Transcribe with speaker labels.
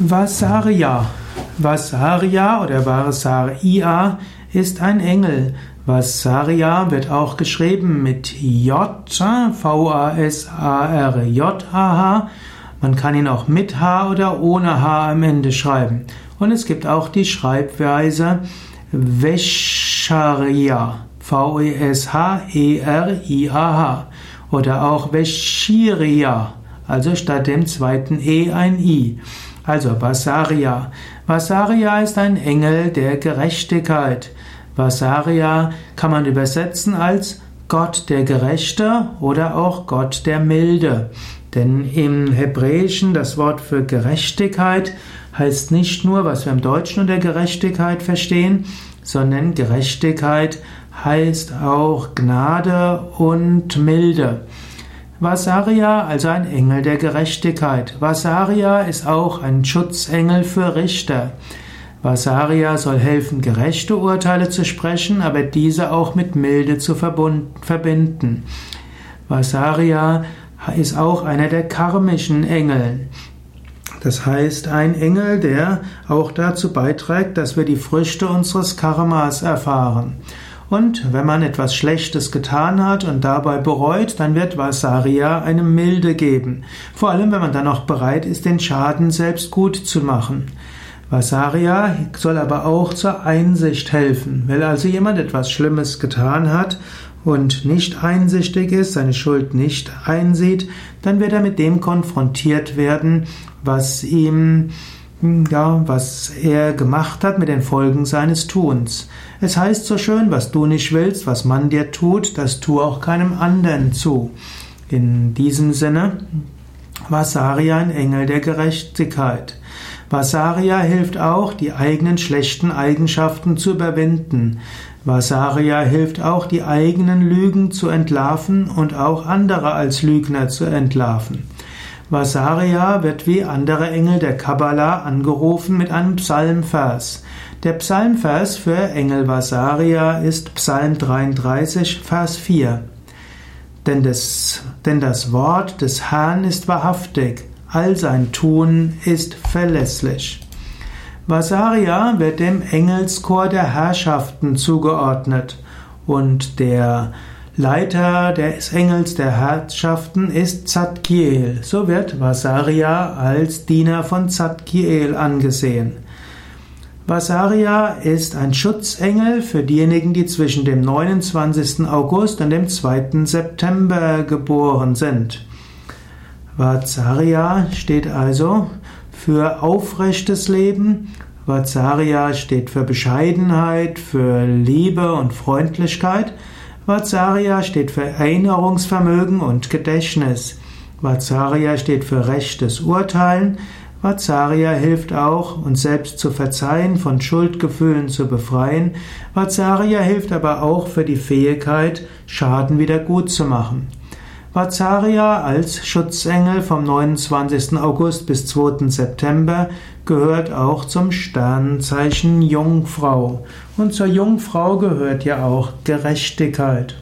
Speaker 1: Vasarya. Vasarya oder Vasarya ist ein Engel. Vasarya wird auch geschrieben mit J, V-A-S-A-R-J-A-H. Man kann ihn auch mit H oder ohne H am Ende schreiben. Und es gibt auch die Schreibweise Vesharya, V-E-S-H-E-R-I-A-H. Oder auch Veshiria, also statt dem zweiten E ein I. Also Vasaria. Vasaria ist ein Engel der Gerechtigkeit. Vasaria kann man übersetzen als Gott der Gerechte oder auch Gott der Milde. Denn im Hebräischen das Wort für Gerechtigkeit heißt nicht nur, was wir im Deutschen unter Gerechtigkeit verstehen, sondern Gerechtigkeit heißt auch Gnade und Milde. Vasaria, also ein Engel der Gerechtigkeit. Vasaria ist auch ein Schutzengel für Richter. Vasaria soll helfen, gerechte Urteile zu sprechen, aber diese auch mit Milde zu verbinden. Vasaria ist auch einer der karmischen Engel. Das heißt, ein Engel, der auch dazu beiträgt, dass wir die Früchte unseres Karmas erfahren. Und wenn man etwas Schlechtes getan hat und dabei bereut, dann wird Vasaria eine Milde geben. Vor allem, wenn man dann auch bereit ist, den Schaden selbst gut zu machen. Vasaria soll aber auch zur Einsicht helfen. Wenn also jemand etwas Schlimmes getan hat und nicht einsichtig ist, seine Schuld nicht einsieht, dann wird er mit dem konfrontiert werden, was ihm ja, was er gemacht hat mit den Folgen seines Tuns. Es heißt so schön, was du nicht willst, was man dir tut, das tu auch keinem anderen zu. In diesem Sinne, Vasaria ein Engel der Gerechtigkeit. Vasaria hilft auch, die eigenen schlechten Eigenschaften zu überwinden. Vasaria hilft auch, die eigenen Lügen zu entlarven und auch andere als Lügner zu entlarven. Vasaria wird wie andere Engel der Kabbalah angerufen mit einem Psalmvers. Der Psalmvers für Engel Vasaria ist Psalm 33, Vers 4. Denn das, denn das Wort des Herrn ist wahrhaftig, all sein Tun ist verlässlich. Vasaria wird dem Engelschor der Herrschaften zugeordnet und der Leiter des Engels der Herrschaften ist Zadkiel. So wird Vasaria als Diener von Zadkiel angesehen. Vasaria ist ein Schutzengel für diejenigen, die zwischen dem 29. August und dem 2. September geboren sind. Vasaria steht also für aufrechtes Leben. Vasaria steht für Bescheidenheit, für Liebe und Freundlichkeit. Vatsaria steht für Erinnerungsvermögen und Gedächtnis. Vatsaria steht für rechtes Urteilen. Vatsaria hilft auch, uns selbst zu verzeihen, von Schuldgefühlen zu befreien. Vatsaria hilft aber auch für die Fähigkeit, Schaden wieder gut zu machen. Vatsaria als Schutzengel vom 29. August bis 2. September gehört auch zum Sternzeichen Jungfrau. Und zur Jungfrau gehört ja auch Gerechtigkeit.